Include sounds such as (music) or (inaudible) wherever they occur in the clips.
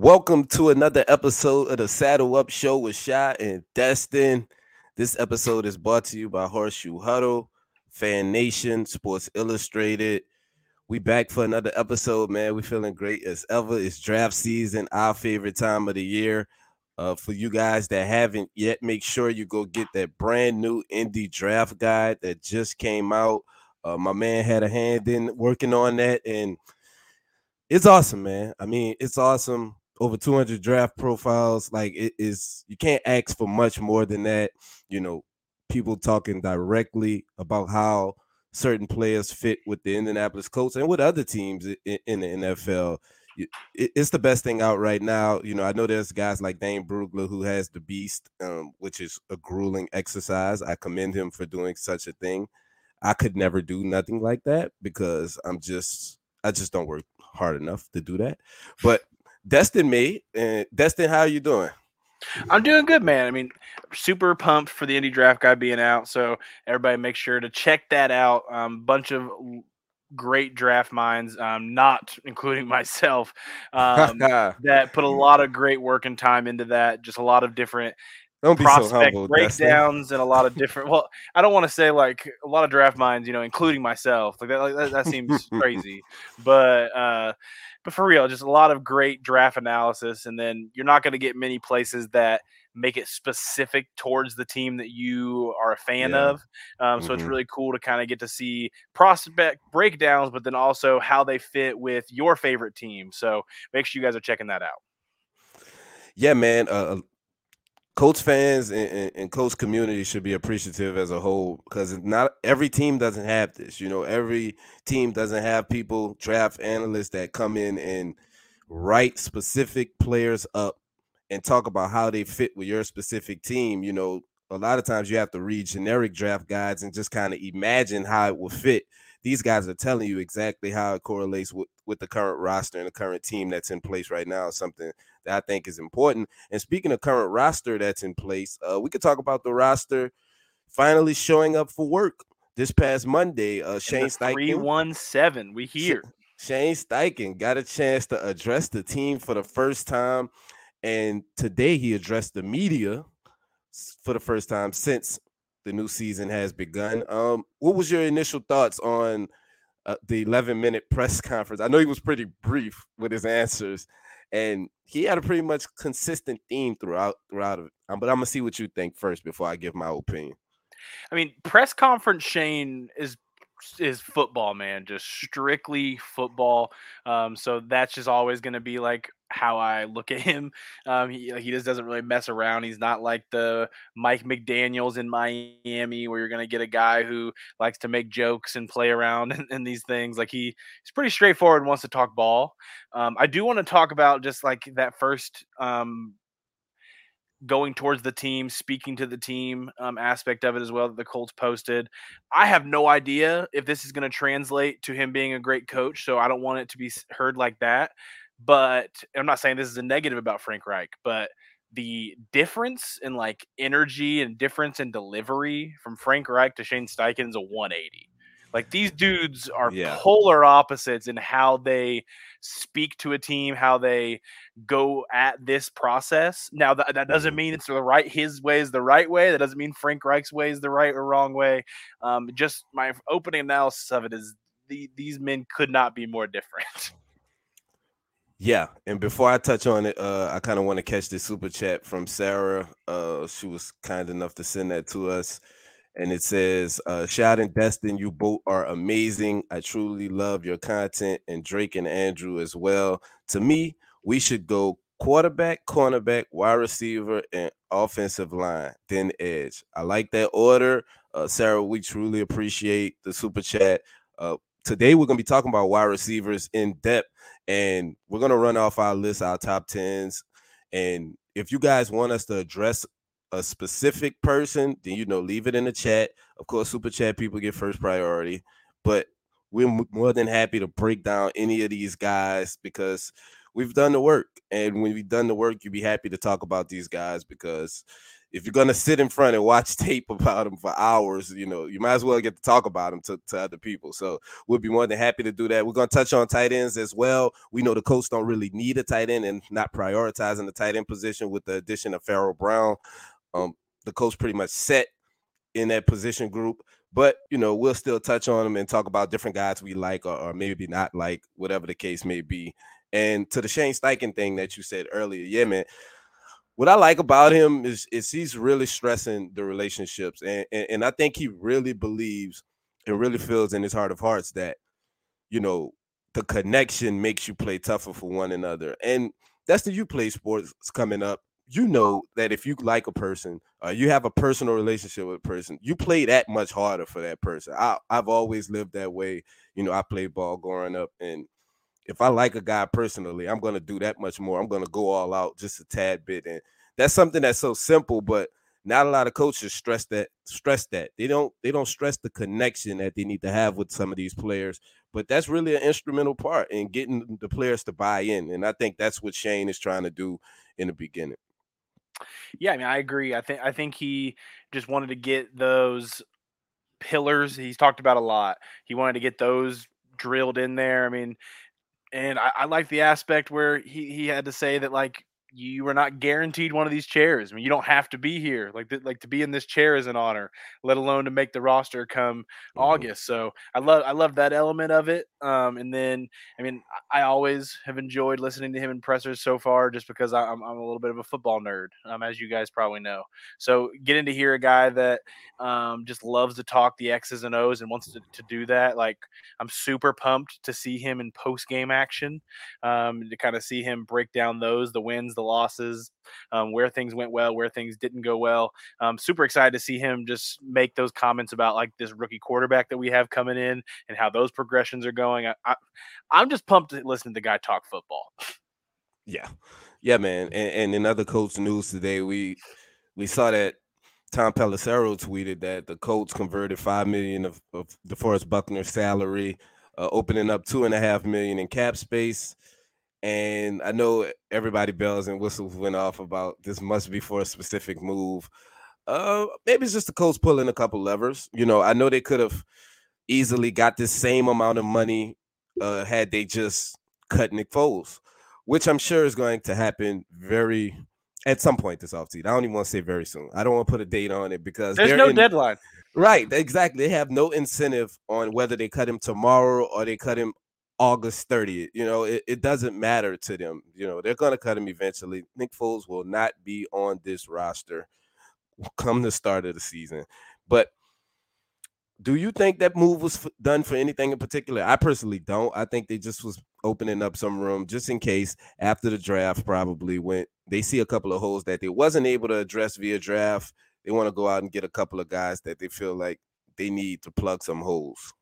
Welcome to another episode of the Saddle Up Show with Shaad and Destin. This episode is brought to you by Horseshoe Huddle, Fan Nation, Sports Illustrated. We back for another episode, man. We feeling great as ever. It's draft season, our favorite time of the year. Uh, for you guys that haven't yet, make sure you go get that brand new indie draft guide that just came out. Uh, my man had a hand in working on that, and it's awesome, man. I mean, it's awesome over 200 draft profiles. Like it is, you can't ask for much more than that. You know, people talking directly about how certain players fit with the Indianapolis Colts and with other teams in, in the NFL. It's the best thing out right now. You know, I know there's guys like Dane Brugler who has the beast, um, which is a grueling exercise. I commend him for doing such a thing. I could never do nothing like that because I'm just, I just don't work hard enough to do that. But Destin me. And Destin, how are you doing? I'm doing good, man. I mean, super pumped for the indie draft guy being out. So everybody make sure to check that out. Um, bunch of great draft minds, um, not (laughs) including myself, um, (laughs) that put a lot of great work and time into that. Just a lot of different don't prospect so humble, breakdowns and a lot of (laughs) different. Well, I don't want to say like a lot of draft minds, you know, including myself. Like that, like that, that seems crazy, but uh, but for real, just a lot of great draft analysis, and then you're not going to get many places that make it specific towards the team that you are a fan yeah. of. Um, so mm-hmm. it's really cool to kind of get to see prospect breakdowns, but then also how they fit with your favorite team. So make sure you guys are checking that out. Yeah, man. Uh, Colts fans and, and, and Colts community should be appreciative as a whole because not every team doesn't have this. You know, every team doesn't have people, draft analysts that come in and write specific players up and talk about how they fit with your specific team. You know, a lot of times you have to read generic draft guides and just kind of imagine how it will fit. These guys are telling you exactly how it correlates with, with the current roster and the current team that's in place right now. Something that I think is important. And speaking of current roster that's in place, uh, we could talk about the roster finally showing up for work this past Monday. Uh, Shane Steichen, three one seven. We here. Shane Steichen got a chance to address the team for the first time, and today he addressed the media for the first time since the new season has begun. Um, what was your initial thoughts on uh, the 11 minute press conference? I know he was pretty brief with his answers, and he had a pretty much consistent theme throughout throughout it. Um, but I'm gonna see what you think first before I give my opinion. I mean, press conference Shane is is football, man, just strictly football. Um, so that's just always going to be like how I look at him. Um, he he just doesn't really mess around. He's not like the Mike McDaniel's in Miami, where you're going to get a guy who likes to make jokes and play around (laughs) and, and these things. Like he he's pretty straightforward. Wants to talk ball. Um, I do want to talk about just like that first um, going towards the team, speaking to the team um, aspect of it as well that the Colts posted. I have no idea if this is going to translate to him being a great coach, so I don't want it to be heard like that. But I'm not saying this is a negative about Frank Reich, but the difference in like energy and difference in delivery from Frank Reich to Shane Steichen is a 180. Like these dudes are yeah. polar opposites in how they speak to a team, how they go at this process. Now that, that doesn't mm-hmm. mean it's the right his way is the right way. That doesn't mean Frank Reich's way is the right or wrong way. Um, just my opening analysis of it is the, these men could not be more different. (laughs) Yeah, and before I touch on it, uh, I kind of want to catch the super chat from Sarah. Uh, she was kind enough to send that to us and it says, uh, Shaad and Destin, you both are amazing. I truly love your content, and Drake and Andrew as well. To me, we should go quarterback, cornerback, wide receiver, and offensive line, then edge. I like that order. Uh, Sarah, we truly appreciate the super chat. Uh, today, we're going to be talking about wide receivers in depth, and we're going to run off our list, our top tens. And if you guys want us to address a specific person, then you know, leave it in the chat. Of course, super chat people get first priority, but we're more than happy to break down any of these guys because we've done the work. And when we've done the work, you'd be happy to talk about these guys because if you're gonna sit in front and watch (laughs) tape about him for hours, you know, you might as well get to talk about him to, to other people. So we'll be more than happy to do that. We're gonna touch on tight ends as well. We know the coach don't really need a tight end and not prioritizing the tight end position with the addition of Farrell Brown. Um, the coach pretty much set in that position group. But you know, we'll still touch on them and talk about different guys we like or, or maybe not like, whatever the case may be. And to the Shane Steichen thing that you said earlier, yeah, man. What I like about him is is he's really stressing the relationships, and, and and I think he really believes and really feels in his heart of hearts that you know the connection makes you play tougher for one another. And that's the you play sports coming up you know that if you like a person, uh, you have a personal relationship with a person, you play that much harder for that person. I, I've always lived that way. You know, I played ball growing up, and if I like a guy personally, I'm gonna do that much more. I'm gonna go all out just a tad bit, and that's something that's so simple, but not a lot of coaches stress that stress that they don't they don't stress the connection that they need to have with some of these players but that's really an instrumental part in getting the players to buy in and i think that's what shane is trying to do in the beginning yeah, I mean, I agree. I think I think he just wanted to get those pillars he's talked about a lot. He wanted to get those drilled in there. I mean, and I, I like the aspect where he he had to say that like you are not guaranteed one of these chairs. I mean, you don't have to be here. Like, th- like to be in this chair is an honor, let alone to make the roster come mm-hmm. August. So I love, I love that element of it. Um, and then, I mean, I always have enjoyed listening to him in pressers so far, just because I'm, I'm a little bit of a football nerd, um, as you guys probably know. So getting to hear a guy that um, just loves to talk the X's and O's and wants to, to do that, like I'm super pumped to see him in post game action, um, to kind of see him break down those, the wins, the losses, um, where things went well, where things didn't go well. Um, super excited to see him just make those comments about like this rookie quarterback that we have coming in and how those progressions are going. I, I, I'm just pumped to listen to the guy talk football. Yeah, yeah, man. And, and in other coach news today, we we saw that Tom Pelissero tweeted that the Colts converted five million of, of DeForest Buckner's salary, uh, opening up two and a half million in cap space. And I know everybody bells and whistles went off about this must be for a specific move. Uh, maybe it's just the Colts pulling a couple levers. You know, I know they could have easily got this same amount of money uh, had they just cut Nick Foles, which I'm sure is going to happen very at some point this offseason. I don't even want to say very soon. I don't want to put a date on it because there's no in, deadline. Right, exactly. They have no incentive on whether they cut him tomorrow or they cut him August 30th. You know, it, it doesn't matter to them. You know, they're going to cut him eventually. Nick Foles will not be on this roster (laughs) come the start of the season. But do you think that move was f- done for anything in particular? I personally don't. I think they just was opening up some room just in case after the draft probably went they see a couple of holes that they wasn't able to address via draft. They want to go out and get a couple of guys that they feel like they need to plug some holes.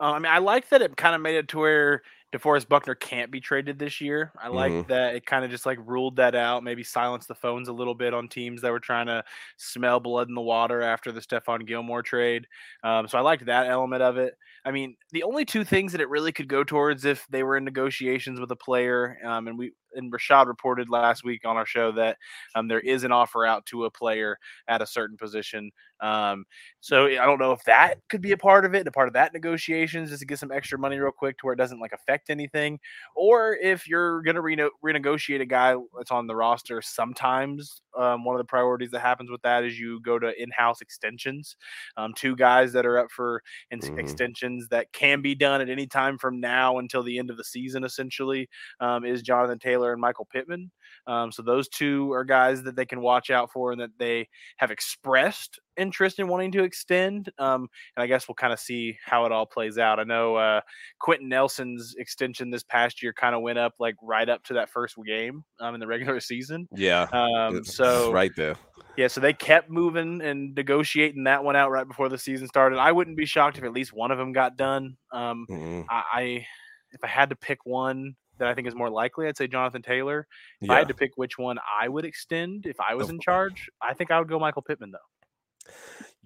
Uh, I mean, I like that it kind of made it to where DeForest Buckner can't be traded this year. I like mm-hmm. that it kind of just like ruled that out, maybe silenced the phones a little bit on teams that were trying to smell blood in the water after the Stephon Gilmore trade. Um, so I liked that element of it. I mean, the only two things that it really could go towards if they were in negotiations with a player, um, and we and Rashad reported last week on our show that um, there is an offer out to a player at a certain position. Um, so I don't know if that could be a part of it, a part of that negotiations, just to get some extra money real quick to where it doesn't like affect anything, or if you're going to reno- renegotiate a guy that's on the roster. Sometimes um, one of the priorities that happens with that is you go to in-house extensions. Um, two guys that are up for in- mm-hmm. extensions that can be done at any time from now until the end of the season. Essentially, um, is Jonathan Taylor and Michael Pittman. Um, so those two are guys that they can watch out for and that they have expressed interest in wanting to extend. Um, and I guess we'll kind of see how it all plays out. I know uh, Quenton Nelson's extension this past year kind of went up like right up to that first game um, in the regular (laughs) season. Yeah. Um, so (laughs) right there. Yeah, so they kept moving and negotiating that one out right before the season started. I wouldn't be shocked if at least one of them got done. Um, mm-hmm. I, I, if I had to pick one, that I think is more likely, I'd say Jonathan Taylor. If yeah. I had to pick which one I would extend if I was in charge, I think I would go Michael Pittman though.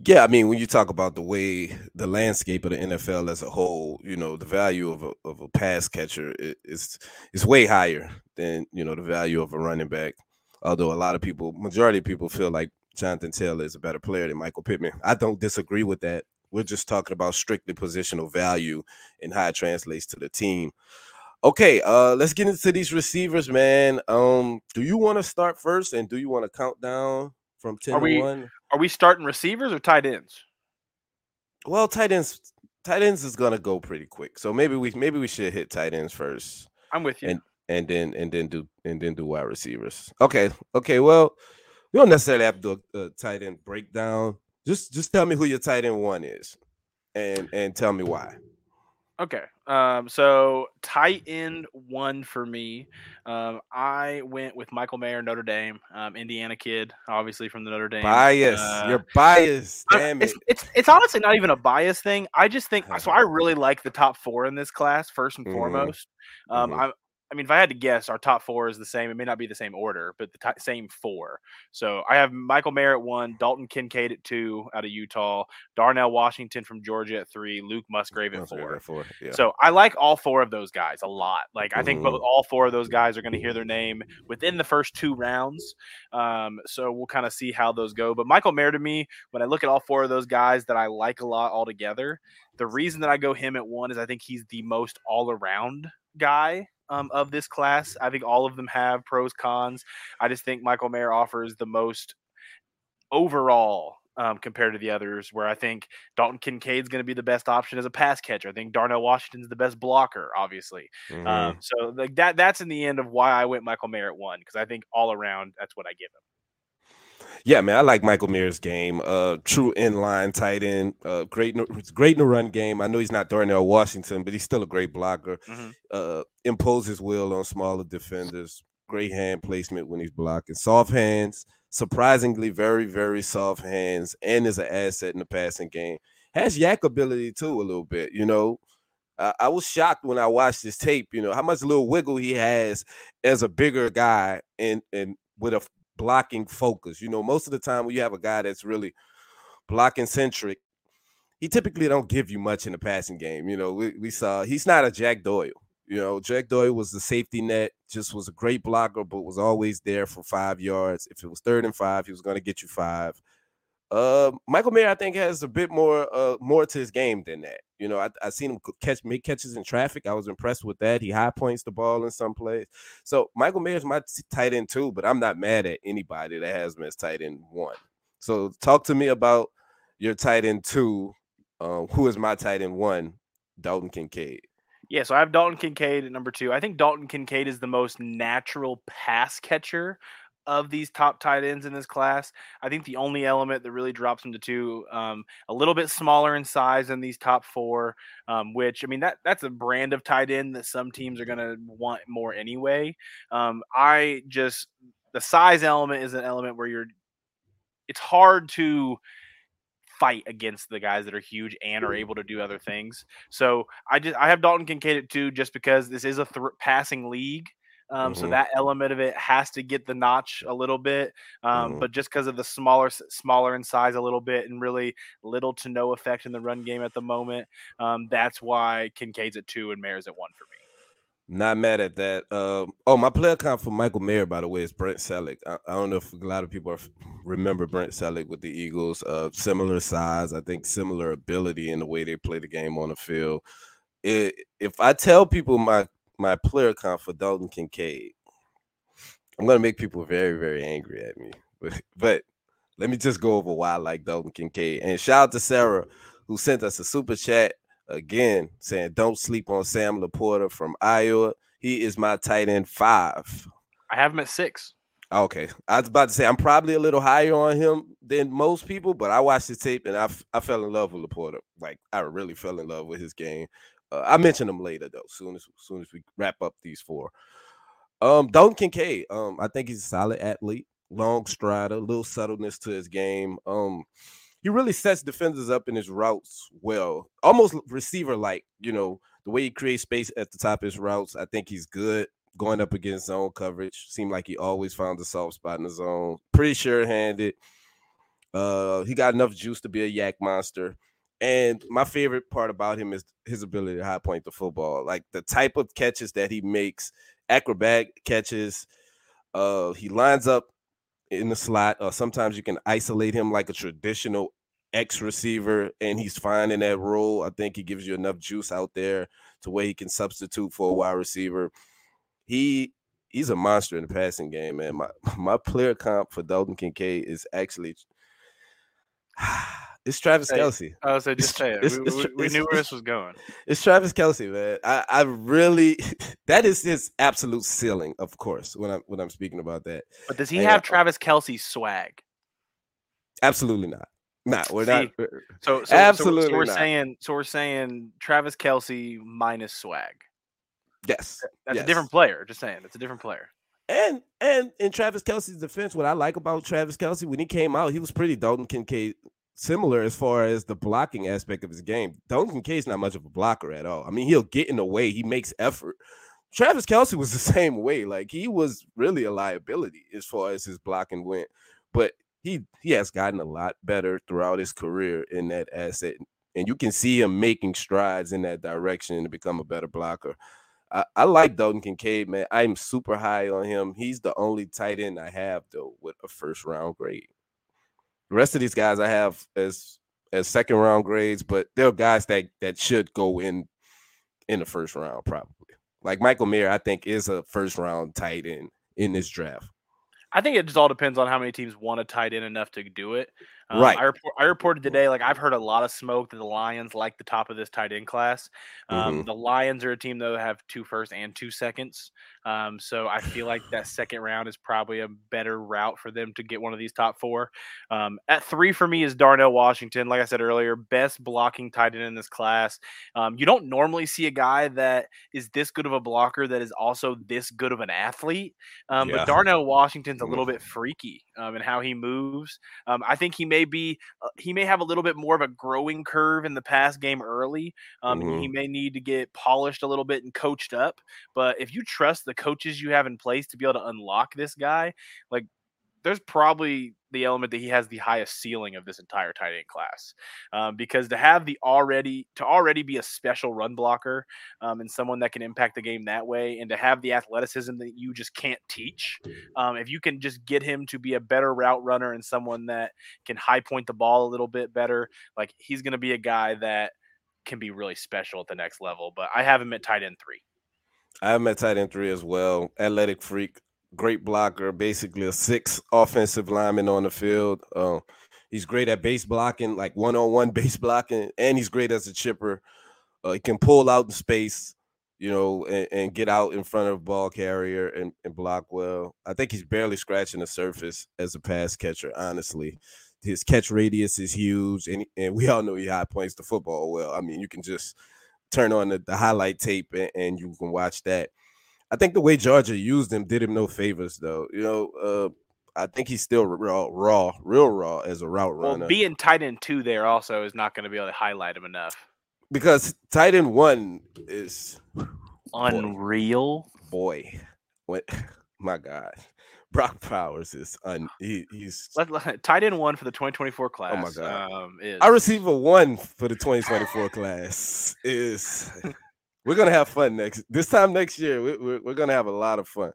Yeah, I mean, when you talk about the way the landscape of the NFL as a whole, you know, the value of a of a pass catcher is is way higher than you know the value of a running back. Although a lot of people, majority of people, feel like Jonathan Taylor is a better player than Michael Pittman. I don't disagree with that. We're just talking about strictly positional value and how it translates to the team. Okay, uh, let's get into these receivers, man. Um, do you want to start first, and do you want to count down from ten are we, to one? Are we starting receivers or tight ends? Well, tight ends, tight ends is gonna go pretty quick, so maybe we maybe we should hit tight ends first. I'm with you. And and then and then do and then do wide receivers. Okay, okay. Well, we don't necessarily have to do a, a tight end breakdown. Just just tell me who your tight end one is, and and tell me why. Okay. Um, so tight end one for me. Um, I went with Michael Mayer, Notre Dame, um, Indiana kid, obviously from the Notre Dame. Bias. Uh, You're biased. Damn it's, it. It's it's honestly not even a bias thing. I just think so. I really like the top four in this class first and mm-hmm. foremost. Um, mm-hmm. I, I mean, if I had to guess, our top four is the same. It may not be the same order, but the t- same four. So I have Michael Mayer at one, Dalton Kincaid at two out of Utah, Darnell Washington from Georgia at three, Luke Musgrave at four. At four yeah. So I like all four of those guys a lot. Like I think mm-hmm. both, all four of those guys are going to hear their name within the first two rounds. Um, so we'll kind of see how those go. But Michael Mayer to me, when I look at all four of those guys that I like a lot altogether, the reason that I go him at one is I think he's the most all around guy um, of this class. I think all of them have pros, cons. I just think Michael Mayer offers the most overall um, compared to the others, where I think Dalton Kincaid's going to be the best option as a pass catcher. I think Darnell Washington's the best blocker, obviously. Mm-hmm. Um, so like that that's in the end of why I went Michael Mayer at one because I think all around that's what I give him. Yeah, man, I like Michael Mayer's game. Uh, true inline tight end. Uh, great, great in the run game. I know he's not Darnell Washington, but he's still a great blocker. Mm-hmm. Uh, imposes will on smaller defenders. Great hand placement when he's blocking. Soft hands. Surprisingly, very, very soft hands, and is an asset in the passing game. Has YAC ability too, a little bit. You know, I was shocked when I watched this tape. You know how much little wiggle he has as a bigger guy and and with a blocking focus. You know, most of the time when you have a guy that's really blocking centric, he typically don't give you much in the passing game. You know, we, we saw he's not a Jack Doyle. You know, Jack Doyle was the safety net, just was a great blocker, but was always there for five yards. If it was third and five, he was going to get you five. Uh, Michael Mayer, I think, has a bit more uh more to his game than that. You know, I I seen him catch make catches in traffic. I was impressed with that. He high points the ball in some plays. So Michael Mayer's my tight end too, but I'm not mad at anybody that has him as tight end one. So talk to me about your tight end two. Um, who is my tight end one? Dalton Kincaid. Yeah, so I have Dalton Kincaid at number two. I think Dalton Kincaid is the most natural pass catcher of these top tight ends in this class. I think the only element that really drops him to two, um, a little bit smaller in size than these top four, um, which I mean that that's a brand of tight end that some teams are going to want more anyway. Um, I just the size element is an element where you're. It's hard to fight against the guys that are huge and are able to do other things. So I just I have Dalton Kincaid at two just because this is a th- passing league. Um, mm-hmm. So that element of it has to get the notch a little bit, um, mm-hmm. but just because of the smaller, smaller in size a little bit, and really little to no effect in the run game at the moment, um, that's why Kincaid's at two and Mayer's at one for me. Not mad at that. Um, oh, my player count for Michael Mayer, by the way, is Brent Celek. I, I, don't know if a lot of people are, remember Brent Celek with the Eagles. Uh, similar size, I think, similar ability in the way they play the game on the field. It, if I tell people my my player count for Dalton Kincaid, I'm gonna make people very, very angry at me. But, (laughs) but let me just go over why I like Dalton Kincaid. And shout out to Sarah who sent us a super chat again saying, "Don't sleep on Sam LaPorta from Iowa. He is my tight end five. I have him at six. Okay, I was about to say I'm probably a little higher on him than most people, but I watched the tape and I, I fell in love with LaPorta. Like I really fell in love with his game. Uh, I mention them later though. Soon as soon as we wrap up these four. Um, Dalton Kincaid. Um, I think he's a solid athlete, long strider, a little subtleness to his game. Um, he really sets defenders up in his routes well, almost receiver like. You know the way he creates space at the top of his routes. I think he's good going up against zone coverage. Seemed like he always found the soft spot in the zone. Pretty sure handed. Uh, he got enough juice to be a YAC monster. And my favorite part about him is his ability to high point the football. Like the type of catches that he makes, acrobatic catches. Uh, he lines up in the slot, or sometimes you can isolate him like a traditional X receiver, and he's fine in that role. I think he gives you enough juice out there to where he can substitute for a wide receiver. He he's a monster in the passing game, man. My (laughs) my player comp for Dalton Kincaid is actually (sighs) (sighs) it's Travis Kelce. Oh, so just say it. we, we, we knew where (laughs) this was going. It's Travis Kelce, man. I, I really (laughs) that is his absolute ceiling, of course, when I'm when I'm speaking about that. But does he and, have Travis Kelce swag? Absolutely not. Not we're See, not. So, so absolutely. So, so we're saying so we're saying Travis Kelce minus swag. Yes, that's yes. a different player. Just saying, it's a different player. And and in Travis Kelce's defense, what I like about Travis Kelce when he came out, he was pretty Dalton Kincaid similar as far as the blocking aspect of his game. Dalton Kincaid's not much of a blocker at all. I mean, he'll get in the way, he makes effort. Travis Kelce was (laughs) the same way. Like he was really a liability as far as his blocking went. But he he has gotten a lot better throughout his career in that asset, and you can see him making strides in that direction to become a better blocker. I, I like Dalton Kincaid, man. I'm super high on him. He's the only tight end I have though with a first round grade. The rest of these guys I have as as second round grades, but they're guys that that should go in in the first round probably. Like Michael Mayer, I think is a first round tight end in this draft. I think it just all depends on how many teams want to tight end enough to do it. Um, right. I, report, I, reported today, like I've heard a lot of smoke that the Lions like the top of this tight end class. Um, mm-hmm. The Lions are a team that have two first and two seconds. Um, so I feel like that second round is probably a better route for them to get one of these top four. Um, at three for me is Darnell Washington. Like I said earlier, best blocking tight end in this class. Um, you don't normally see a guy that is this good of a blocker that is also this good of an athlete. Um, yeah. But Darnell Washington's a little mm-hmm. bit freaky um, in how he moves. I think he may may be uh, he may have a little bit more of a growing curve in the pass game early. Um, mm-hmm. He may need to get polished a little bit and coached up. But if you trust the coaches you have in place to be able to unlock this guy, like there's probably the element that he has the highest ceiling of this entire tight end class. Um, because to have the already to already be a special run blocker um, and someone that can impact the game that way, and to have the athleticism that you just can't teach, um, if you can just get him to be a better route runner and someone that can high point the ball a little bit better, like he's going to be a guy that can be really special at the next level. But I have him at tight end three. I have him at tight end three as well. Athletic freak, great blocker, basically a six offensive lineman on the field. Um, he's great at base blocking, like one on one base blocking, and he's great as a chipper. Uh, he can pull out in space, you know, and, and, get out in front of ball carrier and, and block well. I think he's barely scratching the surface as a pass catcher, honestly. His catch radius is huge, and, and we all know he high points the football well. I mean, you can just turn on the, the highlight tape and, and you can watch that. I think the way Georgia used him did him no favors, though. You know, uh, I think he's still raw, raw, real raw as a route well, runner. Being tight end two there also is not going to be able to highlight him enough because tight end one is unreal. Boy, what? (laughs) My God, Brock Bowers is un. He, he's let, let, (laughs) tight end one for the 2024 class. Oh my God, um, is, I receive a one for the 2024 class is. (laughs) we're gonna have fun next this time next year. We, we're, we're gonna have a lot of fun.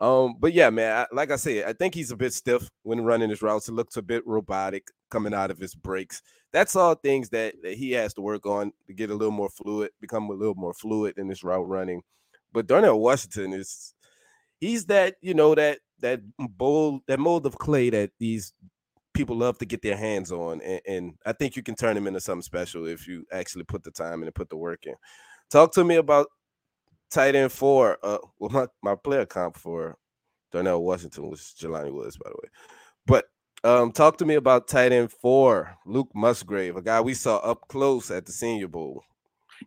Um, but yeah, man, I, like I said, I think he's a bit stiff when running his routes. It looks a bit robotic coming out of his breaks. That's all things that, that he has to work on to get a little more fluid, become a little more fluid in his route running. But Darnell Washington is he's that, you know, that that bold that mold of clay that these people love to get their hands on. And, and I think you can turn them into something special if you actually put the time and put the work in. Talk to me about tight end four. Uh, well, my, my player comp for Darnell Washington was Jelani Woods, by the way. But um, talk to me about tight end four, Luke Musgrave, a guy we saw up close at the Senior Bowl.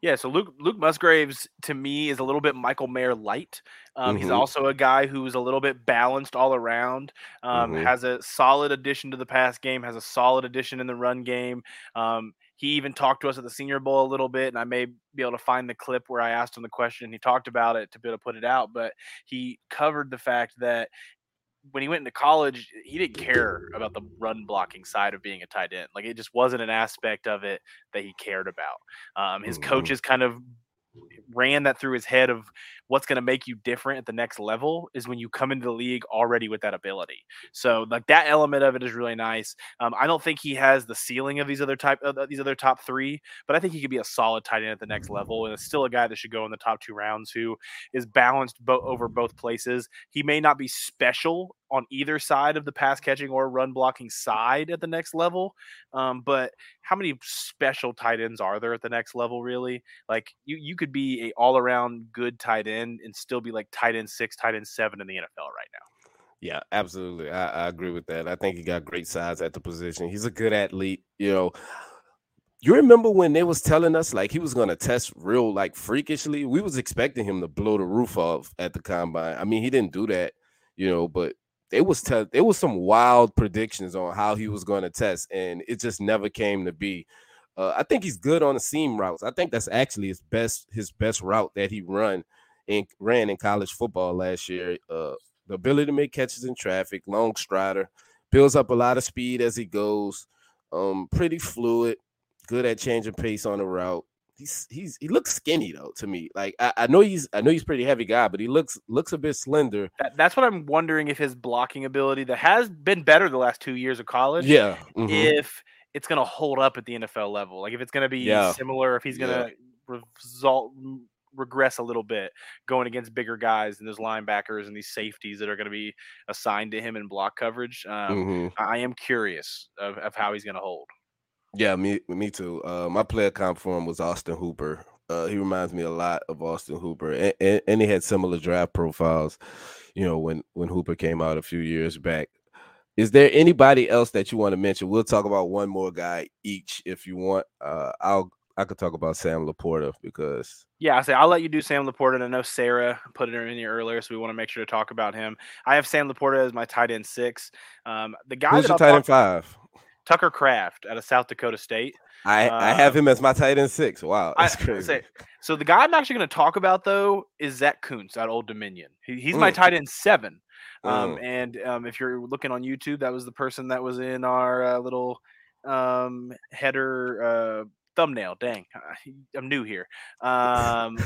Yeah, so Luke Luke Musgraves to me is a little bit Michael Mayer light. Um, mm-hmm. He's also a guy who's a little bit balanced all around. Um, mm-hmm. Has a solid addition to the pass game. Has a solid addition in the run game. Um, he even talked to us at the Senior Bowl a little bit, and I may be able to find the clip where I asked him the question. He talked about it to be able to put it out, but he covered the fact that when he went into college, he didn't care about the run blocking side of being a tight end. Like it just wasn't an aspect of it that he cared about. Um, his mm-hmm. coaches kind of ran that through his head of what's going to make you different at the next level is when you come into the league already with that ability. So like that element of it is really nice. Um, I don't think he has the ceiling of these other type of these other top three, but I think he could be a solid tight end at the next level, and it's still a guy that should go in the top two rounds who is balanced bo- over both places. He may not be special on either side of the pass catching or run blocking side at the next level. Um, but how many special tight ends are there at the next level? Really, like you you could be a all around good tight end and still be like tight end six, tight end seven in the NFL right now. Yeah, absolutely. I, I agree with that. I think he got great size at the position. He's a good athlete. You know, you remember when they was telling us like he was gonna test real like freakishly? We was expecting him to blow the roof off at the combine. I mean, he didn't do that, you know, but it was te- there was some wild predictions on how he was going to test, and it just never came to be. Uh, I think he's good on the seam routes. I think that's actually his best his best route that he run and ran in college football last year. Uh, the ability to make catches in traffic, long strider, builds up a lot of speed as he goes. Um, pretty fluid, good at changing pace on the route he's he's he looks skinny though to me. Like I, I know he's I know he's pretty heavy guy, but he looks looks a bit slender. That, that's what I'm wondering if his blocking ability that has been better the last two years of college. Yeah. Mm-hmm. If it's gonna hold up at the NFL level, like if it's gonna be yeah. similar, if he's gonna yeah. result regress a little bit going against bigger guys and those linebackers and these safeties that are going to be assigned to him in block coverage. Um, mm-hmm. I am curious of, of how he's going to hold. Yeah, me me too. Uh, my player comp for him was Austin Hooper. Uh, he reminds me a lot of Austin Hooper, and, and, and, he had similar draft profiles. You know, when when Hooper came out a few years back. Is there anybody else that you want to mention? We'll talk about one more guy each if you want. Uh, I'll I could talk about Sam LaPorta because yeah, I say I'll let you do Sam LaPorta. And I know Sarah put it in here earlier, so we want to make sure to talk about him. I have Sam LaPorta as my tight end six. Um, the guy who's your tight end five? Tucker Kraft out of South Dakota State. I, uh, I have him as my tight end six. Wow, that's I, crazy. Say, so the guy I'm actually going to talk about though is Zach out of Old Dominion. He, he's mm. my tight end seven. Um, mm. And um, if you're looking on YouTube, that was the person that was in our uh, little um, header uh, thumbnail. Dang, (laughs) I'm new here. (laughs) Um,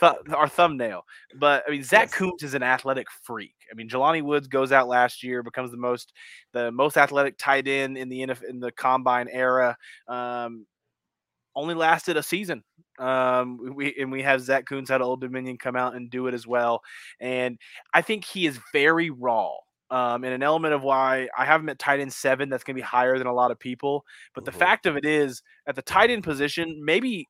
th- our thumbnail. But I mean, Zach yes. Kuntz is an athletic freak. I mean, Jelani Woods goes out last year, becomes the most the most athletic tight end in the in the combine era. Um, only lasted a season. Um, we and we have Zach Kuntz out of Old Dominion come out and do it as well. And I think he is very raw. Um, and an element of why I have him at tight end seven that's going to be higher than a lot of people. But the mm-hmm. fact of it is, at the tight end position, maybe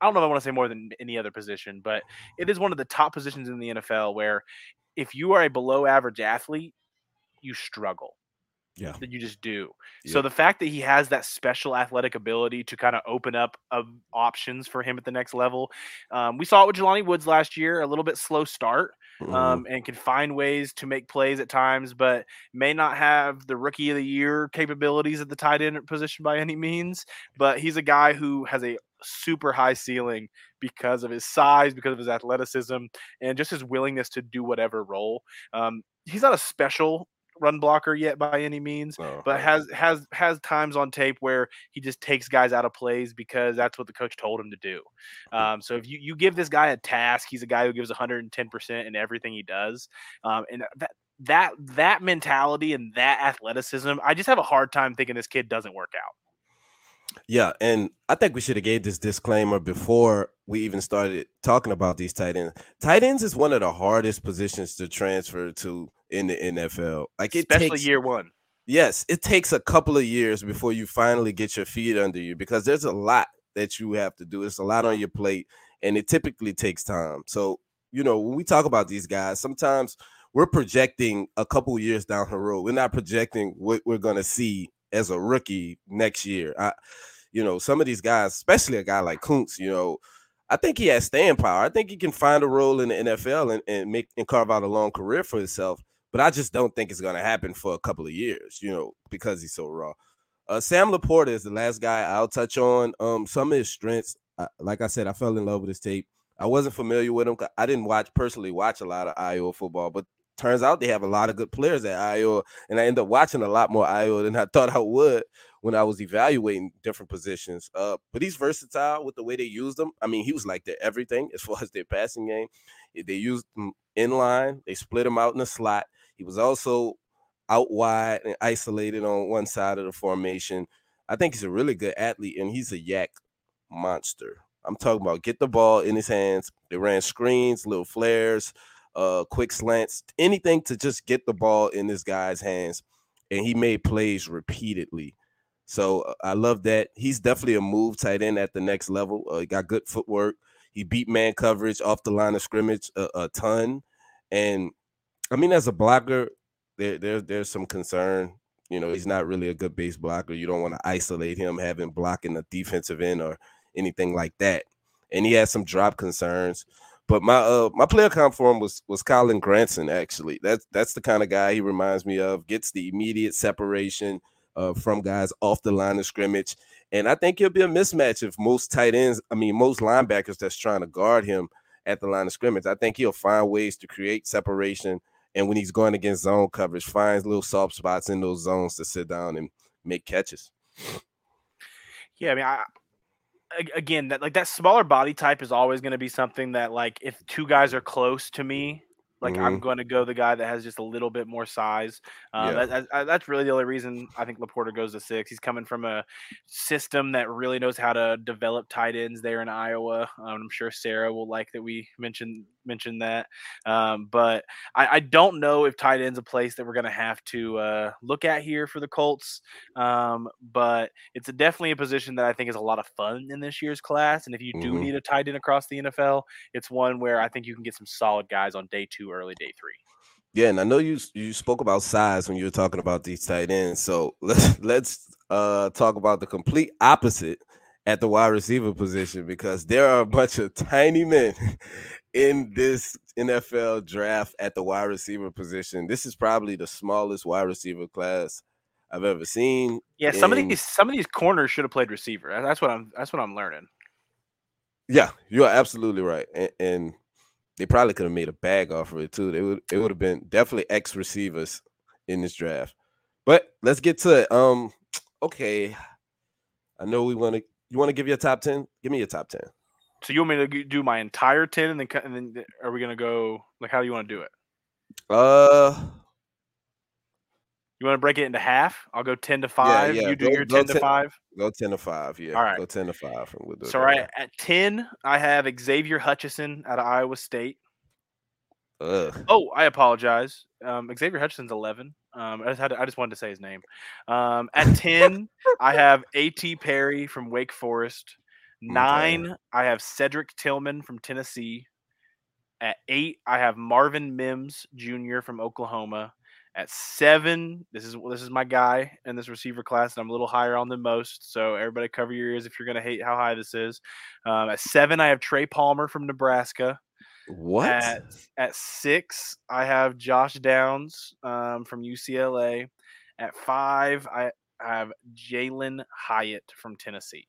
I don't know if I want to say more than any other position, but it is one of the top positions in the NFL where if you are a below average athlete, you struggle. Yeah. That you just do. Yeah. So the fact that he has that special athletic ability to kind of open up of options for him at the next level. Um, we saw it with Jelani Woods last year, a little bit slow start, mm-hmm. um, and can find ways to make plays at times, but may not have the rookie of the year capabilities at the tight end position by any means. But he's a guy who has a super high ceiling because of his size, because of his athleticism, and just his willingness to do whatever role. Um, he's not a special run blocker yet by any means, oh, but has has has times on tape where he just takes guys out of plays because that's what the coach told him to do. Um, so if you, you give this guy a task, he's a guy who gives 110 percent in everything he does, um, and that that that mentality and that athleticism, I just have a hard time thinking this kid doesn't work out. Yeah, and I think we should have gave this disclaimer before we even started talking about these tight ends. Tight ends is one of the hardest positions to transfer to in the NFL. Like it especially takes, year one. Yes, it takes a couple of years before you finally get your feet under you because there's a lot that you have to do. It's a lot on your plate, and it typically takes time. So, you know, when we talk about these guys, sometimes we're projecting a couple years down the road. We're not projecting what we're going to see as a rookie next year. I, you know, some of these guys, especially a guy like Kuntz, you know, I think he has staying power. I think he can find a role in the NFL and, and make and carve out a long career for himself. But I just don't think it's going to happen for a couple of years, you know, because he's so raw. Uh, Sam LaPorta is the last guy I'll touch on. Um, some of his strengths, like I said, I fell in love with his tape. I wasn't familiar with him. I didn't watch personally watch a lot of Iowa football, but turns out they have a lot of good players at Iowa, and I end up watching a lot more Iowa than I (laughs) thought I would when I was evaluating different positions. Uh, but he's versatile with the way they used him. I mean, he was like their everything as (laughs) far as their passing game. They used him in line. They split him out in the slot. He was also out wide and isolated on one side of the formation. I think he's a really good athlete, and he's a YAC monster. I'm talking about get the ball in his hands. They ran screens, little flares, uh, quick slants, anything to just get the ball in this guy's hands. And he made plays repeatedly. So uh, I love that. He's definitely a move tight end at the next level. Uh, he got good footwork. He beat man coverage off the line of scrimmage a, a ton. And I mean, as a blocker, there, there there's some concern. You know, he's not really a good base blocker. You don't want to isolate him having blocking the defensive end or anything like that. And he has some drop concerns. But my uh my player comp for him was was Kylen Granson actually. That's that's the kind of guy he reminds me of. Gets the immediate separation uh, from guys off the line of scrimmage, and I think he'll be a mismatch if most tight ends, I mean most linebackers that's trying to guard him at the line of scrimmage. I think he'll find ways to create separation, and when he's going against zone coverage, finds little soft spots in those zones to sit down and make catches. Yeah, I mean, I, again that like that smaller body type is always going to be something that like if two guys are close to me like mm-hmm. I'm going to go the guy that has just a little bit more size. Uh, yeah. that, that, that's really the only reason I think LaPorta goes to six. He's coming from a system that really knows how to develop tight ends there in Iowa. Um, I'm sure Sarah will like that we mentioned mentioned that. Um, but I, I, don't know if tight end's a place that we're going to have to uh, look at here for the Colts. Um, but it's a, definitely a position that I think is a lot of fun in this year's class. And if you do mm-hmm. need a tight end across the NFL, it's one where I think you can get some solid guys on day two, early day three. Yeah, and I know you you spoke about size when you were talking about these tight ends. So (laughs) let's let's uh, talk about the complete opposite at the wide receiver position because there are a bunch of tiny men (laughs) in this NFL draft at the wide receiver position. This is probably the smallest wide receiver class I've ever seen. Yeah, in... some of these some of these corners should have played receiver. That's what I'm that's what I'm learning. Yeah, you are absolutely right. And, and they probably could have made a bag off of it too. They would it would have been definitely X receivers in this draft. But let's get to it. Um okay. I know we want to you want to give your top 10? Give me your top 10. So you want me to do my entire ten, and then and then are we gonna go like how do you want to do it? Uh, you want to break it into half? I'll go ten to five. Yeah, yeah. You do go, your ten, 10 to five. Go ten to five. Yeah. All right. Go ten to five. We'll so right at ten, I have Xavier Hutchinson out of Iowa State. Ugh. Oh, I apologize. Um, Xavier Hutchinson's eleven. Um, I just had to, I just wanted to say his name. Um, at ten, I have A.T. Perry from Wake Forest. Nine, okay. I have Cedric Tillman from Tennessee. At eight, I have Marvin Mims Jr. from Oklahoma. At seven, this is this is my guy in this receiver class, and I'm a little higher on than most. So everybody, cover your ears if you're going to hate how high this is. Um, at seven, I have Trey Palmer from Nebraska. What? At, at six, I have Josh Downs um, from UCLA. At five, I have Jalin Hyatt from Tennessee.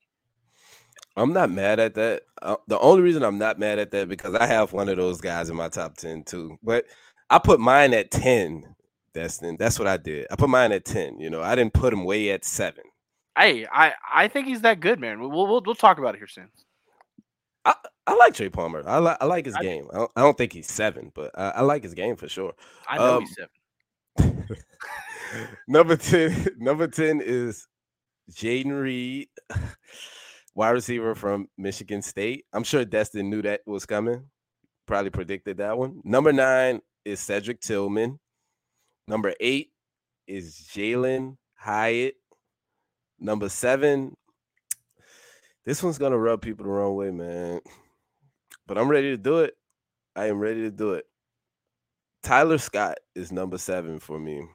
I'm not mad at that. Uh, the only reason I'm not mad at that because I have one of those guys in my top 10 too. But I put mine at 10. That's that's what I did. I put mine at 10. You know, I didn't put him way at 7. Hey, I I think he's that good, man. We'll we'll, we'll talk about it here soon. I, I like Trey Palmer. I like I like his I, game. I don't, I don't, think he's 7, but I, I, like his game for sure. I know um, he's 7. (laughs) number 10 (laughs) number 10 is Jayden Reed (laughs) wide receiver from Michigan State. I'm sure Destin knew that was coming. Probably predicted that one. Number nine is Cedric Tillman. Number eight is Jalin Hyatt. Number seven, this one's gonna rub people the wrong way, man. But I'm ready to do it. I am ready to do it. Tyler Scott is number seven for me.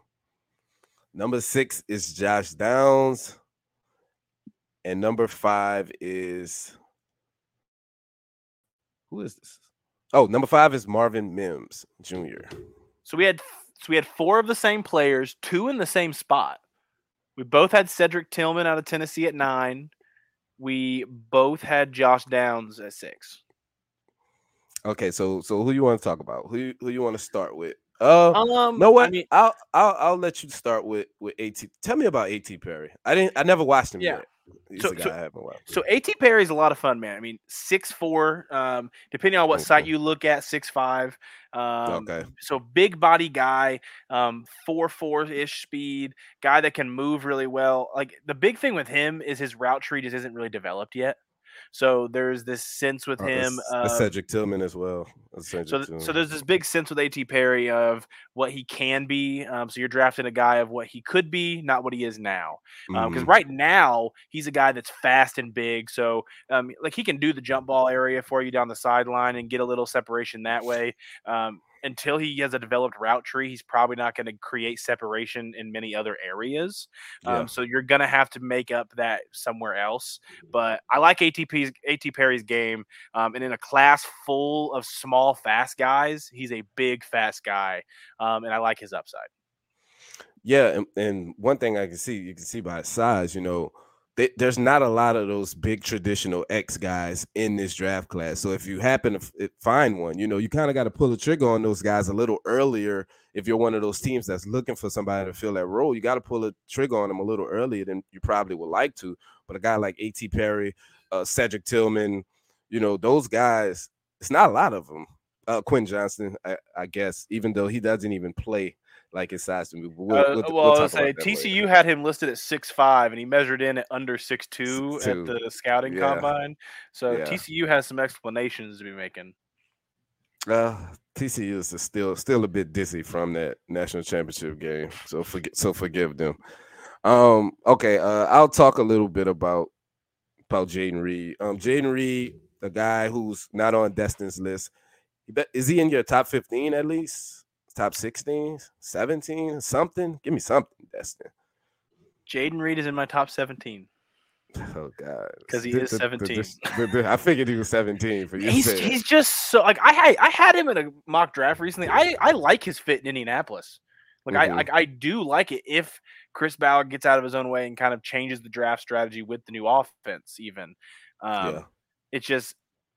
Number six is Josh Downs. And number five is who is this? Oh, number five is Marvin Mims Jr. So we had so we had four of the same players, two in the same spot. We both had Cedric Tillman out of Tennessee at nine. We both had Josh Downs at six. Okay, so so who you want to talk about? Who who you want to start with? Uh, um, no what? I mean, I'll I'll I'll let you start with with At. Tell me about A.T. Perry. I didn't. I never watched him yeah. yet. He's so, so, so A.T. Perry is a lot of fun, man. I mean, six four. Um, depending on what okay. site you look at, six five. Um, okay. So big body guy, um, four four ish speed guy that can move really well. Like the big thing with him is his route tree just isn't really developed yet. So there's this sense with oh, him. Uh, Cedric Tillman as well. so, Tillman. so there's this big sense with A.T. Perry of what he can be. Um, so you're drafting a guy of what he could be, not what he is now. Because um, mm-hmm. right now he's a guy that's fast and big. So um, like he can do the jump ball area for you down the sideline and get a little separation that way. Um, until he has a developed route tree, he's probably not going to create separation in many other areas. Yeah. Um, so you're going to have to make up that somewhere else. But I like ATP's A.T. Perry's game, um, and in a class full of small, fast guys, he's a big, fast guy, um, and I like his upside. Yeah, and, and one thing I can see, you can see by his size, you know there's not a lot of those big traditional X guys in this draft class. So if you happen to find one, you know, you kind of got to pull the trigger on those guys a little earlier. If you're one of those teams that's looking for somebody to fill that role, you got to pull the trigger on them a little earlier than you probably would like to. But a guy like A.T. Perry, uh, Cedric Tillman, you know, those guys, it's not a lot of them. Uh, Quinn Johnston, I, I guess, even though he doesn't even play like his size to me. We'll, uh, we'll, well, we'll say TCU later. had him listed at six five, and he measured in at under six two, at the scouting yeah. combine. So yeah. TCU has some explanations to be making. Uh, TCU is still still a bit dizzy from that national championship game, so forget so forgive them. Um, okay, uh, I'll talk a little bit about about Jayden Reed. Um, Jayden Reed, the guy who's not on Destin's list, is he in your top fifteen at least? Top 16, 17, something. Give me something, Destin. Jayden Reed is in my top 17. Oh God, because he is seventeen. I figured he was seventeen for you. He's, he's just so like I had I had him in a mock draft recently. I I like his fit in Indianapolis. Like mm-hmm. I like I do like it if Chris Ballard gets out of his own way and kind of changes the draft strategy with the new offense. Even, um, yeah. it's just